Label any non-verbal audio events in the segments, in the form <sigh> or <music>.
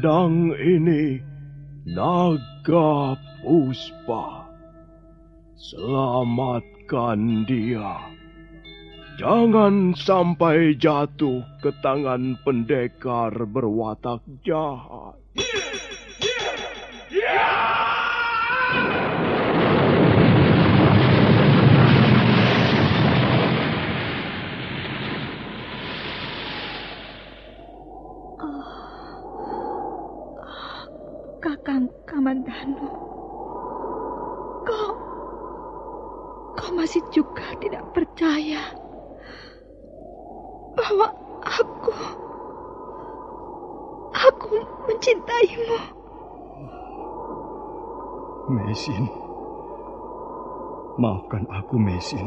Pedang ini Naga Puspa. Selamatkan dia. Jangan sampai jatuh ke tangan pendekar berwatak jahat. Kakang Kamandano. Kau... Kau masih juga tidak percaya bahwa aku... Aku mencintaimu. Mesin. Maafkan aku, Mesin.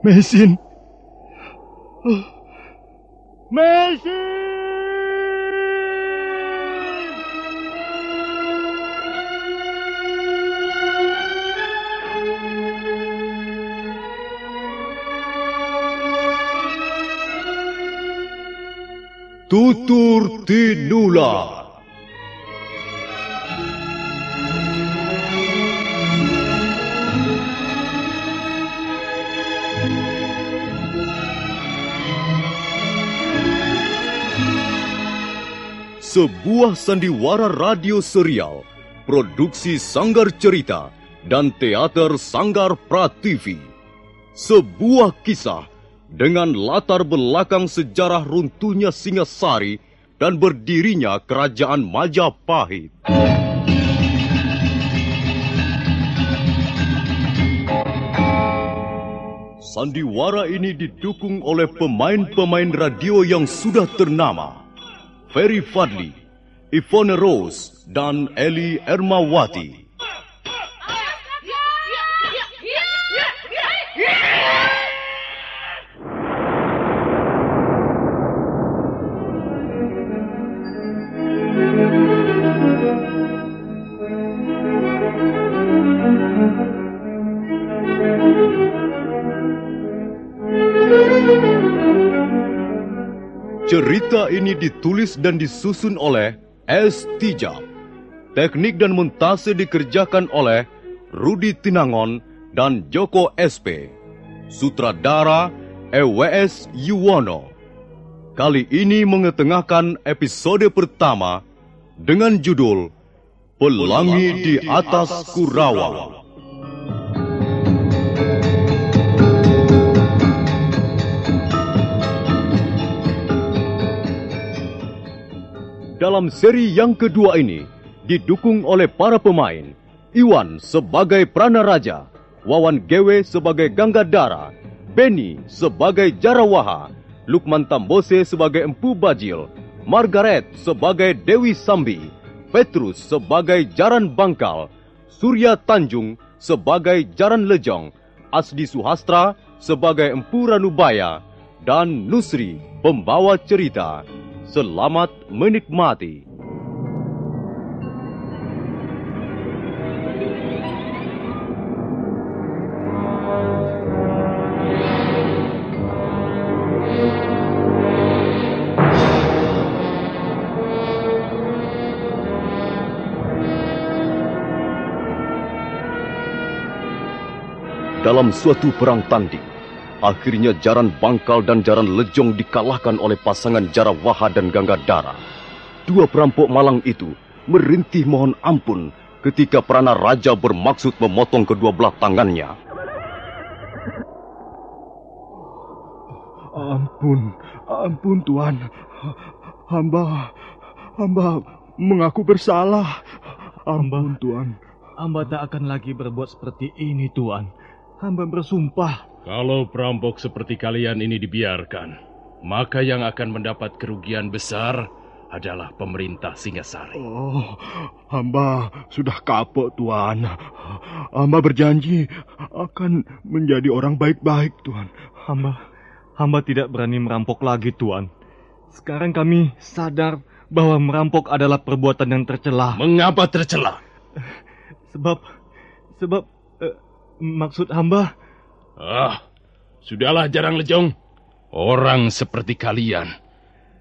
Mesin. Mesin! Tutur Tinula. Sebuah sandiwara radio serial, produksi Sanggar Cerita dan Teater Sanggar Prativi. Sebuah kisah dengan latar belakang sejarah runtuhnya Singasari dan berdirinya Kerajaan Majapahit. Sandiwara ini didukung oleh pemain-pemain radio yang sudah ternama. Ferry Fadli, Ivone Rose, dan Eli Ermawati. Cerita ini ditulis dan disusun oleh S. Tijab. Teknik dan montase dikerjakan oleh Rudi Tinangon dan Joko SP. Sutradara EWS Yuwono. Kali ini mengetengahkan episode pertama dengan judul Pelangi di atas Kurawa. Dalam seri yang kedua ini, didukung oleh para pemain, Iwan sebagai Prana Raja, Wawan Gewe sebagai Ganggadara, Benny sebagai Jarawaha, Lukman Tambose sebagai Empu Bajil, Margaret sebagai Dewi Sambi, Petrus sebagai Jaran Bangkal, Surya Tanjung sebagai Jaran Lejong, Asdi Suhastra sebagai Empu Ranubaya, dan Nusri pembawa cerita. Selamat menikmati. Dalam suatu perang tanding, Akhirnya Jaran Bangkal dan Jaran Lejong dikalahkan oleh pasangan Jarawaha dan Ganggadara. Dua perampok malang itu merintih mohon ampun ketika Prana Raja bermaksud memotong kedua belah tangannya. Ampun, ampun Tuan. Hamba, hamba mengaku bersalah. Ampun Tuan. Hamba tak akan lagi berbuat seperti ini Tuan. Hamba bersumpah kalau perampok seperti kalian ini dibiarkan, maka yang akan mendapat kerugian besar adalah pemerintah Singasari. Oh, hamba sudah kapok, Tuan. Hamba berjanji akan menjadi orang baik-baik, Tuan. Hamba, hamba tidak berani merampok lagi, Tuan. Sekarang kami sadar bahwa merampok adalah perbuatan yang tercela. Mengapa tercela? Sebab, sebab, uh, maksud hamba Ah, sudahlah jarang lejong. Orang seperti kalian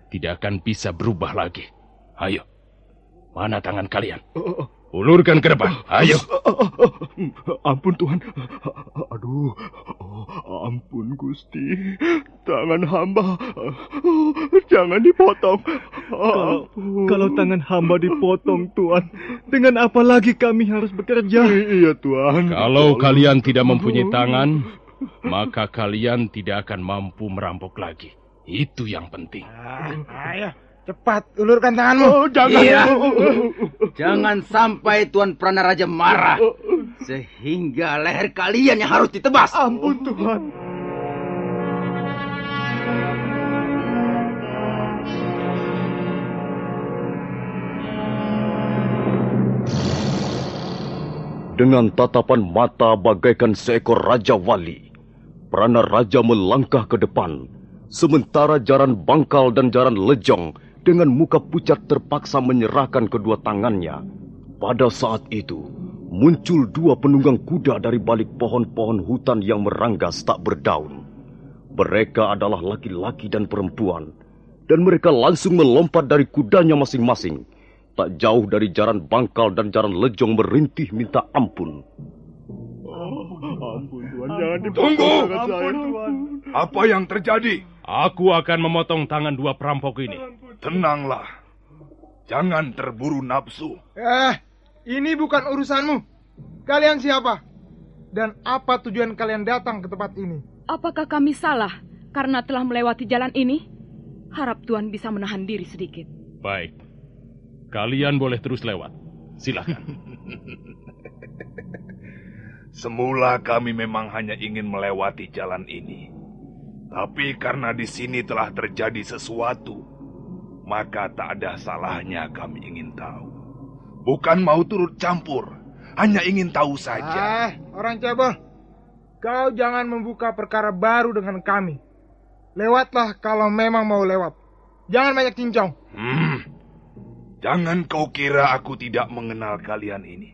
tidak akan bisa berubah lagi. Ayo, mana tangan kalian? Ulurkan ke depan. Ayo. Ampun Tuhan. Aduh. Oh, ampun Gusti. Tangan hamba. Jangan dipotong. Kalau, kalau tangan hamba dipotong, Tuan, dengan apa lagi kami harus bekerja? Iya Tuhan. Kalau kalian tidak mempunyai tangan, maka kalian tidak akan mampu merampok lagi. Itu yang penting. Ah, ayo, cepat ulurkan tanganmu. Oh, jangan. Iya. Jangan sampai Tuan Pranaraja marah. Sehingga leher kalian yang harus ditebas. Ampun Tuhan. Dengan tatapan mata bagaikan seekor Raja Wali, Prana Raja melangkah ke depan, sementara Jaran Bangkal dan Jaran Lejong dengan muka pucat terpaksa menyerahkan kedua tangannya. Pada saat itu, muncul dua penunggang kuda dari balik pohon-pohon hutan yang meranggas tak berdaun. Mereka adalah laki-laki dan perempuan, dan mereka langsung melompat dari kudanya masing-masing. Tak jauh dari jaran bangkal dan jaran lejong merintih minta ampun. Ampun Tuhan, jangan dipotong Tunggu. saya Tuhan. Apa yang terjadi? Aku akan memotong tangan dua perampok ini. Tenanglah. Jangan terburu nafsu. Eh, ini bukan urusanmu. Kalian siapa? Dan apa tujuan kalian datang ke tempat ini? Apakah kami salah karena telah melewati jalan ini? Harap Tuhan bisa menahan diri sedikit. Baik. Kalian boleh terus lewat. Silakan. <laughs> Semula kami memang hanya ingin melewati jalan ini. Tapi karena di sini telah terjadi sesuatu, maka tak ada salahnya kami ingin tahu. Bukan mau turut campur, hanya ingin tahu saja. Ah, orang cebol. Kau jangan membuka perkara baru dengan kami. Lewatlah kalau memang mau lewat. Jangan banyak cincong. Hmm. Jangan kau kira aku tidak mengenal kalian ini.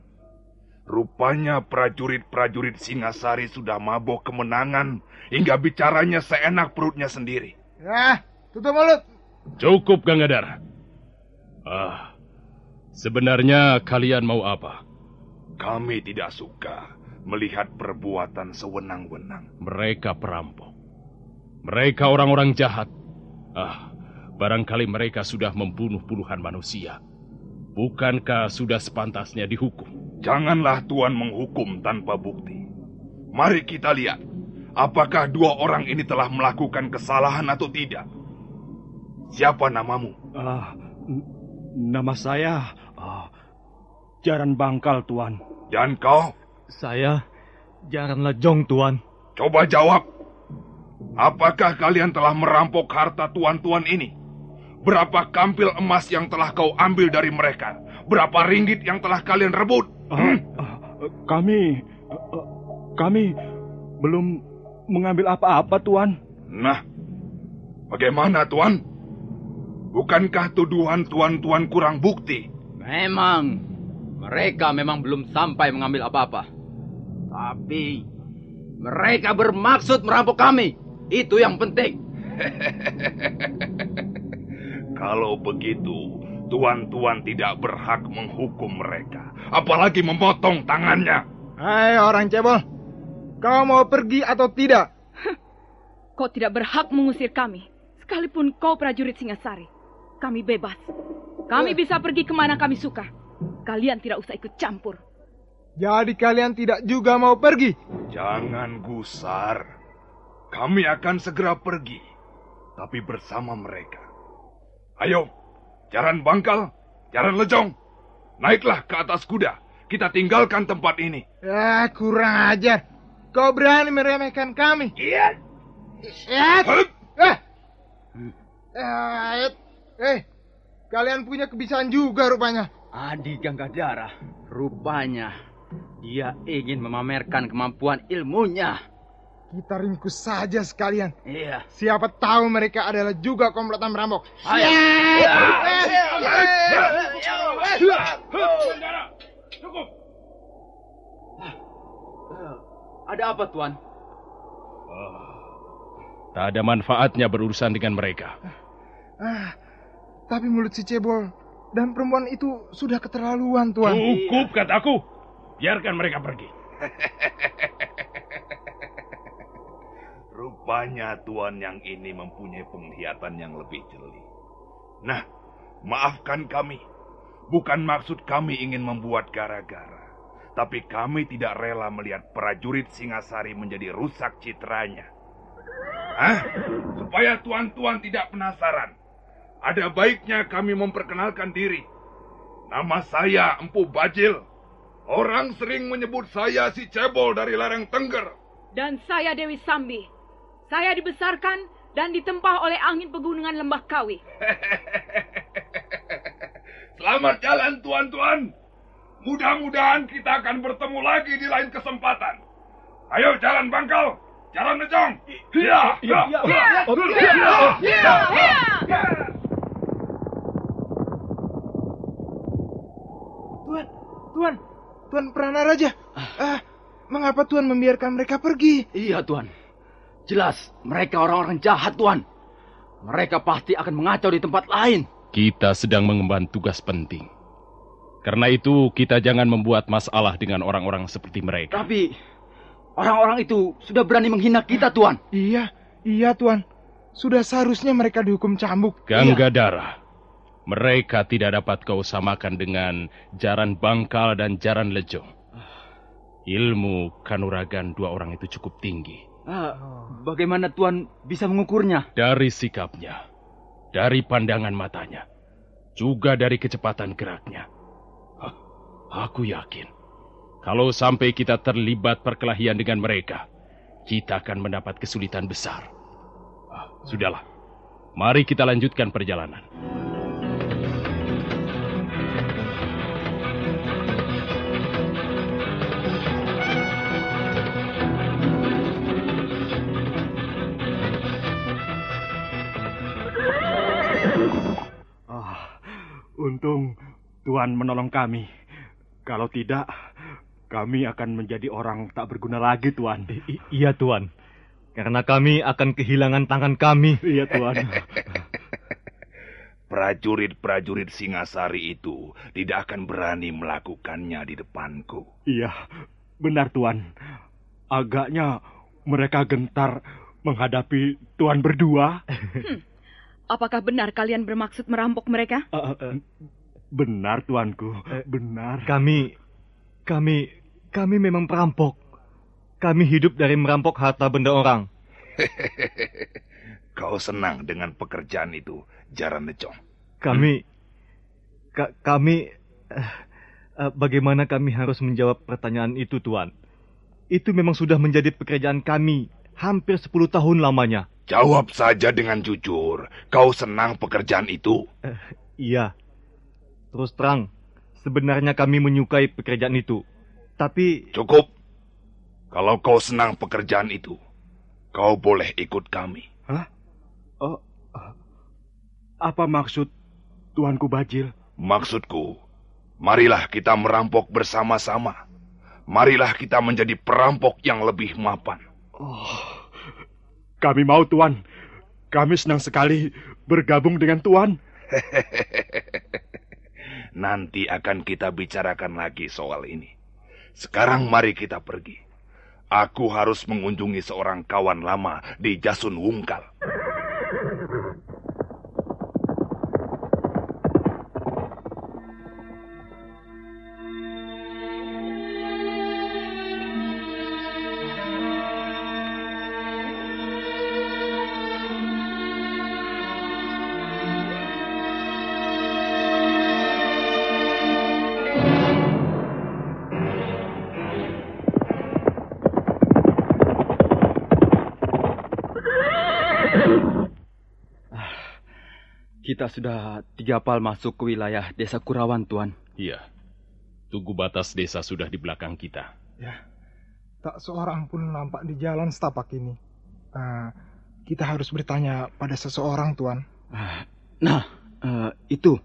Rupanya prajurit-prajurit Singasari sudah mabok kemenangan hingga bicaranya seenak perutnya sendiri. Ah, tutup mulut. Cukup, Gangadara. Ah, sebenarnya kalian mau apa? Kami tidak suka melihat perbuatan sewenang-wenang. Mereka perampok. Mereka orang-orang jahat. Ah, barangkali mereka sudah membunuh puluhan manusia. Bukankah sudah sepantasnya dihukum? Janganlah Tuan menghukum tanpa bukti. Mari kita lihat, apakah dua orang ini telah melakukan kesalahan atau tidak. Siapa namamu? Ah, n- nama saya ah, Jaran Bangkal, Tuan. Dan kau? Saya Jaran Lejong, Tuan. Coba jawab. Apakah kalian telah merampok harta tuan-tuan ini? Berapa kampil emas yang telah kau ambil dari mereka? Berapa ringgit yang telah kalian rebut? Ah, kami ah, kami belum mengambil apa-apa, Tuan. Nah, bagaimana tuan? Bukankah tuduhan tuan-tuan kurang bukti? Memang, mereka memang belum sampai mengambil apa-apa. Tapi, mereka bermaksud merampok kami. Itu yang penting. <laughs> Kalau begitu, tuan-tuan tidak berhak menghukum mereka. Apalagi memotong tangannya. Hai orang cebol. Kau mau pergi atau tidak? Kau tidak berhak mengusir kami, sekalipun kau prajurit Singasari. Kami bebas. Kami bisa pergi ke mana kami suka. Kalian tidak usah ikut campur. Jadi kalian tidak juga mau pergi? Jangan gusar. Kami akan segera pergi. Tapi bersama mereka. Ayo, jaran bangkal, jaran lejong. Naiklah ke atas kuda. Kita tinggalkan tempat ini. Ya, kurang ajar. Kau berani meremehkan kami. Iya. Eh, Hup. eh, eh, eh, kalian punya kebiasaan juga rupanya. Adi Ganggadara, rupanya dia ingin memamerkan kemampuan ilmunya. Kita ringkus saja sekalian. Iya. Siapa tahu mereka adalah juga komplotan merampok. Ayo. Ada apa, Tuan? Tak ada manfaatnya berurusan dengan mereka. Ah, tapi mulut si cebol dan perempuan itu sudah keterlaluan, Tuan. Cukup kataku. Biarkan mereka pergi. <laughs> Rupanya tuan yang ini mempunyai penglihatan yang lebih jeli. Nah, maafkan kami. Bukan maksud kami ingin membuat gara-gara. Tapi kami tidak rela melihat prajurit Singasari menjadi rusak citranya. Hah? Supaya tuan-tuan tidak penasaran. Ada baiknya kami memperkenalkan diri. Nama saya Empu Bajil. Orang sering menyebut saya si cebol dari lereng Tengger. Dan saya Dewi Sambi. Saya dibesarkan dan ditempah oleh angin pegunungan Lembah Kawi. <laughs> Selamat jalan tuan-tuan. Mudah-mudahan kita akan bertemu lagi di lain kesempatan. Ayo jalan bangkal, jalan nejong. Iya, iya, iya. Tuan, Tuan, Tuan Pranaraja. Ah, mengapa Tuan membiarkan mereka pergi? Iya, Tuan. Jelas, mereka orang-orang jahat, Tuan. Mereka pasti akan mengacau di tempat lain. Kita sedang mengemban tugas penting. Karena itu, kita jangan membuat masalah dengan orang-orang seperti mereka. Tapi, orang-orang itu sudah berani menghina kita, Tuan. Iya, iya Tuan. Sudah seharusnya mereka dihukum cambuk. Ganggadara, mereka tidak dapat kau samakan dengan Jaran Bangkal dan Jaran Lejong. Ilmu kanuragan dua orang itu cukup tinggi. Ah, bagaimana Tuan bisa mengukurnya? Dari sikapnya, dari pandangan matanya, juga dari kecepatan geraknya. Hah, aku yakin, kalau sampai kita terlibat perkelahian dengan mereka, kita akan mendapat kesulitan besar. Ah, sudahlah, mari kita lanjutkan perjalanan. Tuhan menolong kami. Kalau tidak, kami akan menjadi orang tak berguna lagi, Tuan. I- iya, Tuan. Karena kami akan kehilangan tangan kami. Iya, Tuan. <laughs> Prajurit-prajurit Singasari itu tidak akan berani melakukannya di depanku. Iya, benar, Tuan. Agaknya mereka gentar menghadapi Tuan berdua. Apakah benar kalian bermaksud merampok mereka? Eh, eh, benar, Tuanku. Benar. Kami, kami, kami memang perampok. Kami hidup dari merampok harta benda orang. <laughs> Kau senang dengan pekerjaan itu, Jaran Necong. Kami, ka- kami, eh, eh, bagaimana kami harus menjawab pertanyaan itu, Tuan? Itu memang sudah menjadi pekerjaan kami hampir 10 tahun lamanya. Jawab saja dengan jujur. Kau senang pekerjaan itu? Iya. Terus terang, sebenarnya kami menyukai pekerjaan itu. Tapi Cukup. Kalau kau senang pekerjaan itu, kau boleh ikut kami. Oh, ah, apa maksud Tuanku Bajil? Maksudku, marilah kita merampok bersama-sama. Marilah kita menjadi perampok yang lebih mapan. Oh, kami mau, Tuan. Kami senang sekali bergabung dengan Tuan. <laughs> Nanti akan kita bicarakan lagi soal ini. Sekarang mari kita pergi. Aku harus mengunjungi seorang kawan lama di Jasun Wungkal. Kita sudah tiga pal masuk ke wilayah desa Kurawan, Tuan. Iya, tugu batas desa sudah di belakang kita. Ya, tak seorang pun nampak di jalan setapak ini. Ah, kita harus bertanya pada seseorang, Tuan. Ah, Nah, eh, itu.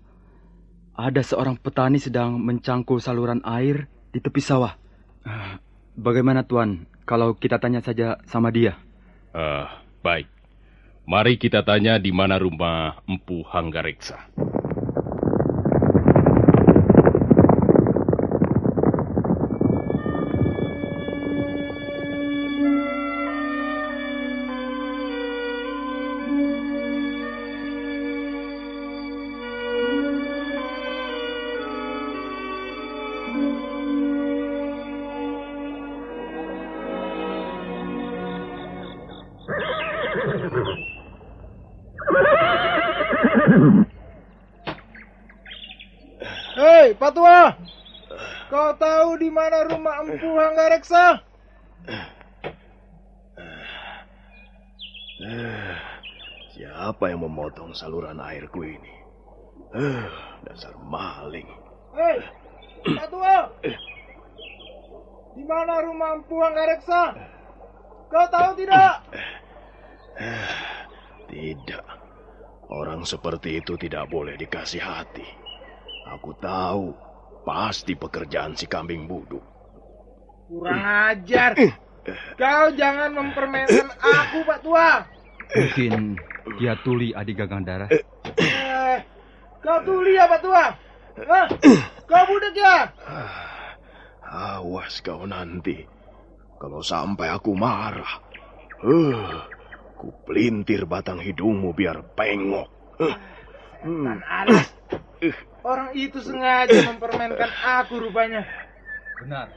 Ada seorang petani sedang mencangkul saluran air di tepi sawah. Ah, Bagaimana, Tuan, kalau kita tanya saja sama dia? Eh, baik, Mari kita tanya di mana rumah Empu Hanggareksa. Kau tahu di mana rumah Empu Hanggareksa? Siapa yang memotong saluran airku ini? Eh, dasar maling. Hei, Pak Tua! Di mana rumah Empu Hanggareksa? Kau tahu tidak? Tidak. Orang seperti itu tidak boleh dikasih hati. Aku tahu, pasti pekerjaan si kambing buduk. Kurang ajar. Kau jangan mempermainkan aku, Pak Tua. Mungkin dia tuli adik gagang darah. Eh, kau tuli ya, Pak Tua? Hah? Kau budak ya? Awas kau nanti. Kalau sampai aku marah. Uh, ku pelintir batang hidungmu biar pengok. Uh, Dan alas. Orang itu sengaja mempermainkan aku rupanya. Benar.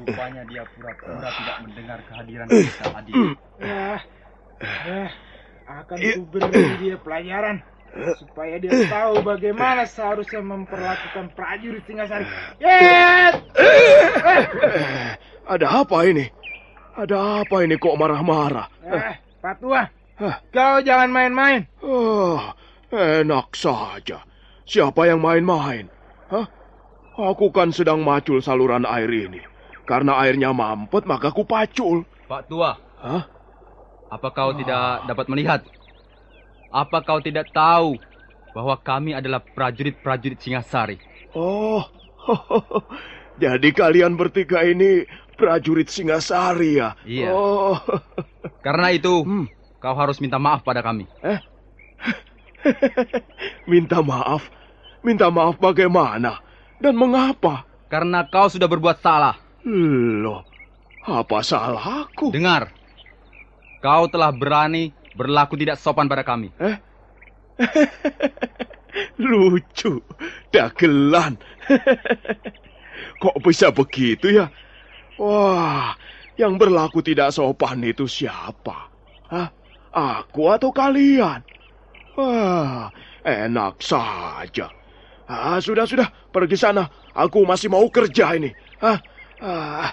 Rupanya dia pura-pura tidak mendengar kehadiran kita adik. Ya, ya, akan ku beri dia pelajaran supaya dia tahu bagaimana seharusnya memperlakukan prajurit Singasari. Yet! ada apa ini? Ada apa ini kok marah-marah? Eh, Pak Tua, kau jangan main-main. Oh, enak saja. Siapa yang main-main? Hah? Aku kan sedang macul saluran air ini. Karena airnya mampet, maka ku pacul. Pak Tua, Hah? apa kau tidak dapat melihat? Apa kau tidak tahu bahwa kami adalah prajurit-prajurit Singasari? Oh, <laughs> jadi kalian bertiga ini prajurit Singasari ya? Iya. Oh, <laughs> Karena itu, Hmm. kau harus minta maaf pada kami. <laughs> <laughs> minta maaf. Minta maaf bagaimana? Dan mengapa? Karena kau sudah berbuat salah. Loh, apa salahku? Dengar, kau telah berani berlaku tidak sopan pada kami. <laughs> Lucu, dagelan. <laughs> Kok bisa begitu ya? Wah, yang berlaku tidak sopan itu siapa? Hah? Aku atau kalian? Wah, enak saja. Ah, sudah, sudah. Pergi sana. Aku masih mau kerja ini. Hah? Ah,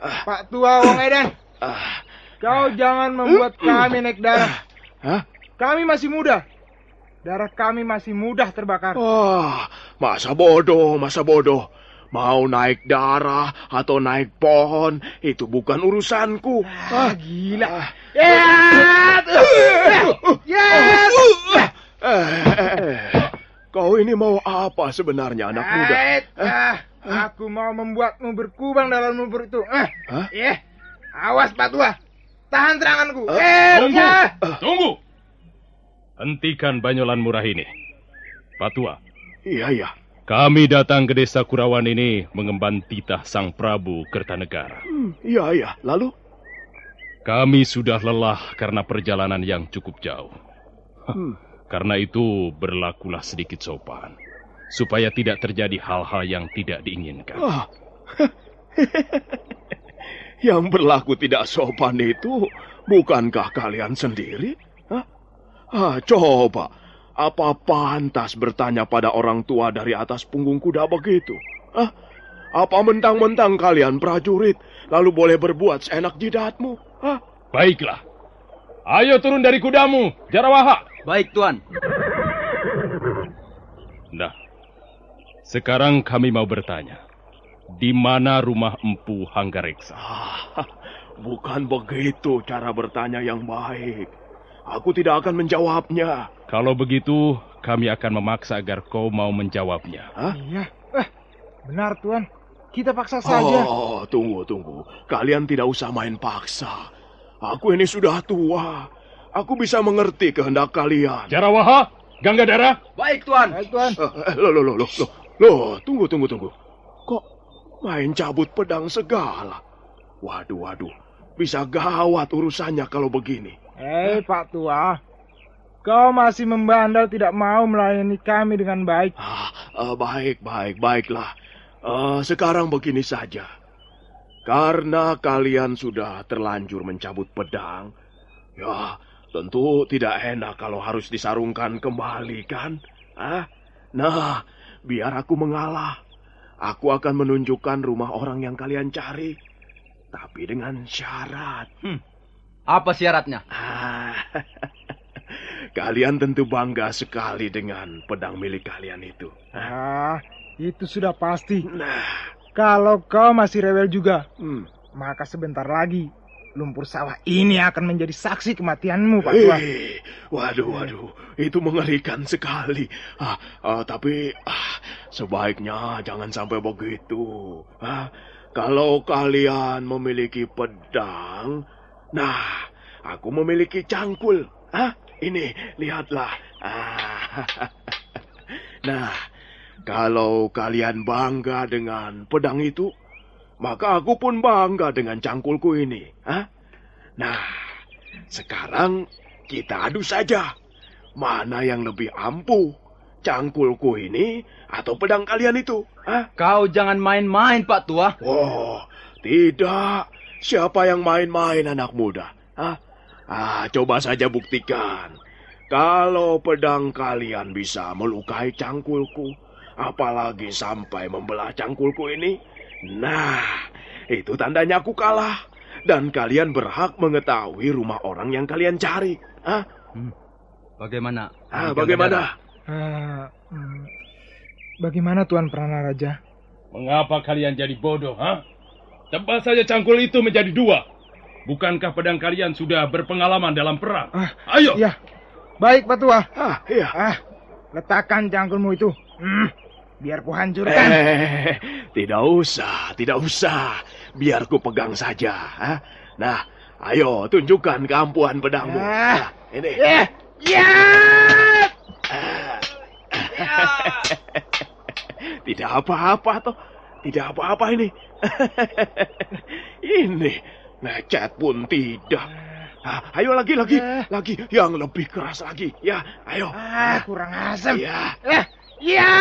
Pak Tua Wong Edan, ah, kau jangan membuat kami naik darah. Hah? Kami masih muda. Darah kami masih mudah terbakar. Wah, masa bodoh, masa bodoh. Mau naik darah atau naik pohon, itu bukan urusanku. Ah, gila. Yet! Yet! Eh, kau ini mau apa sebenarnya anak muda? Ait, ah, aku mau membuatmu berkubang dalam lumpur itu. Eh, awas Pak Tua. Tahan seranganku. Eh, Eh, tunggu. ya. Tunggu! Hentikan banyolan murah ini. Pak Tua, Iya, iya. kami datang ke desa Kurawan ini mengemban titah Sang Prabu Kertanegara. Hmm, iya, iya. Lalu? Kami sudah lelah karena perjalanan yang cukup jauh. Hmm. Karena itu berlakulah sedikit sopan. Supaya tidak terjadi hal-hal yang tidak diinginkan. Ah. <laughs> Yang berlaku tidak sopan itu bukankah kalian sendiri? Hah? Ah, coba. Apa pantas bertanya pada orang tua dari atas punggung kuda begitu? Hah? Apa mentang-mentang kalian prajurit, lalu boleh berbuat seenak jidatmu? Hah? Baiklah. Ayo turun dari kudamu, Jarawaha. Baik, Tuan. Nah, sekarang kami mau bertanya. Di mana rumah Empu Hanggareksa? Ah, bukan begitu cara bertanya yang baik. Aku tidak akan menjawabnya. Kalau begitu, kami akan memaksa agar kau mau menjawabnya. Iya. Eh, benar Tuan. Kita paksa saja. Oh, tunggu, tunggu. Kalian tidak usah main paksa. aku ini sudah tua. Aku bisa mengerti kehendak kalian. Jarawaha, Ganggadara, Baik, Tuan. Baik, Tuan. Eh, Loh, loh, loh, loh, loh, loh, tunggu, tunggu, tunggu. Kok main cabut pedang segala? Waduh, waduh, bisa gawat urusannya kalau begini. Hei, Pak Tua. Kau masih membandel tidak mau melayani kami dengan baik. Ah, eh, baik, baik, baiklah. Eh, sekarang begini saja. Karena kalian sudah terlanjur mencabut pedang, ya tentu tidak enak kalau harus disarungkan kembali kan? Ah, nah, biar aku mengalah. Aku akan menunjukkan rumah orang yang kalian cari. Tapi dengan syarat. Apa syaratnya? Ah, <laughs> kalian tentu bangga sekali dengan pedang milik kalian itu. Ah, itu sudah pasti. Nah, Kalau kau masih rewel juga, hmm. maka sebentar lagi lumpur sawah ini akan menjadi saksi kematianmu, Pak Tua. Hei, waduh, waduh, itu mengerikan sekali. Ah, ah, tapi ah, sebaiknya jangan sampai begitu. Ah, kalau kalian memiliki pedang, nah, aku memiliki cangkul. Ah, ini lihatlah. Ah, <laughs> nah, kalau kalian bangga dengan pedang itu, maka aku pun bangga dengan cangkulku ini. Ah, nah, sekarang kita adu saja. Mana yang lebih ampuh? Cangkulku ini atau pedang kalian itu? Hah? Kau jangan main-main, Pak Tua. Oh, tidak. Siapa yang main-main anak muda? Hah? Ah, coba saja buktikan. Kalau pedang kalian bisa melukai cangkulku, apalagi sampai membelah cangkulku ini, nah, itu tandanya aku kalah. Dan kalian berhak mengetahui rumah orang yang kalian cari. Hah? Bagaimana? Ah, bagaimana? Hmm. Bagaimana Tuan Pranaraja? mengapa kalian jadi bodoh, ha? Tebas saja cangkul itu menjadi dua. Bukankah pedang kalian sudah berpengalaman dalam perang? Ah, Ayo, Ya, baik Pak Tua. Ah, iya. Ah, letakkan cangkulmu itu. Hmm, biar ku hancurkan. Eh, tidak usah, tidak usah. Biar ku pegang saja. ah. Nah, ayo tunjukkan keampuhan pedangmu. Ah. Nah, ini. Eh, ya! <laughs> Tidak apa-apa toh. Tidak apa-apa ini. <laughs> ini lecet pun tidak. Ah, ayo lagi lagi Eh. lagi yang lebih keras lagi. Ya, ayo. Ah, kurang asam. Ya. Eh, ya!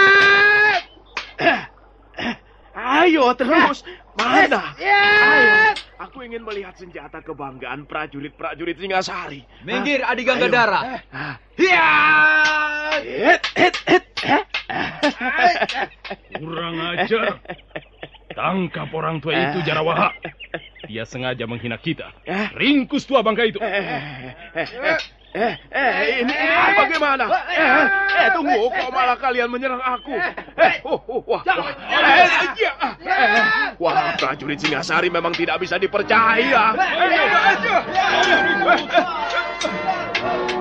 Ayo terus. Mana? Ya! Ayo. Aku ingin melihat senjata kebanggaan prajurit-prajurit Singasari. Minggir, Adi Ganggadara. Ah. Ya! Hit, hit, hit. Eh. kurang ajar. Tangkap orang tua itu, Jarawaha. Dia sengaja menghina kita. Eh. Ringkus tua bangka itu. Eh, eh, eh, eh, eh, ini, ini bagaimana? Eh, eh, tunggu, kok malah kalian menyerang aku? Eh, oh, oh, wah, wah, eh, iya, eh, wah, prajurit Singasari memang tidak bisa dipercaya. Malah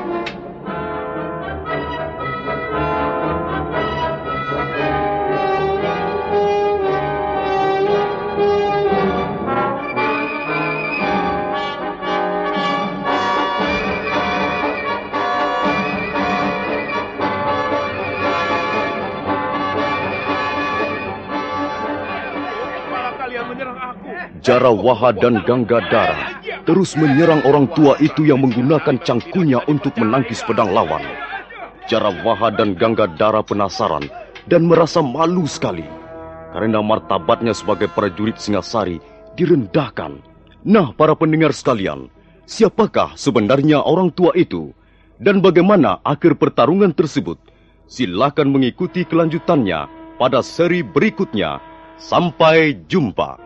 Jarawaha dan Ganggadara terus menyerang orang tua itu yang menggunakan cangkulnya untuk menangkis pedang lawan. Jarawaha dan Ganggadara penasaran dan merasa malu sekali karena martabatnya sebagai prajurit Singasari direndahkan. Nah, para pendengar sekalian, siapakah sebenarnya orang tua itu dan bagaimana akhir pertarungan tersebut? Silakan mengikuti kelanjutannya pada seri berikutnya. Sampai jumpa.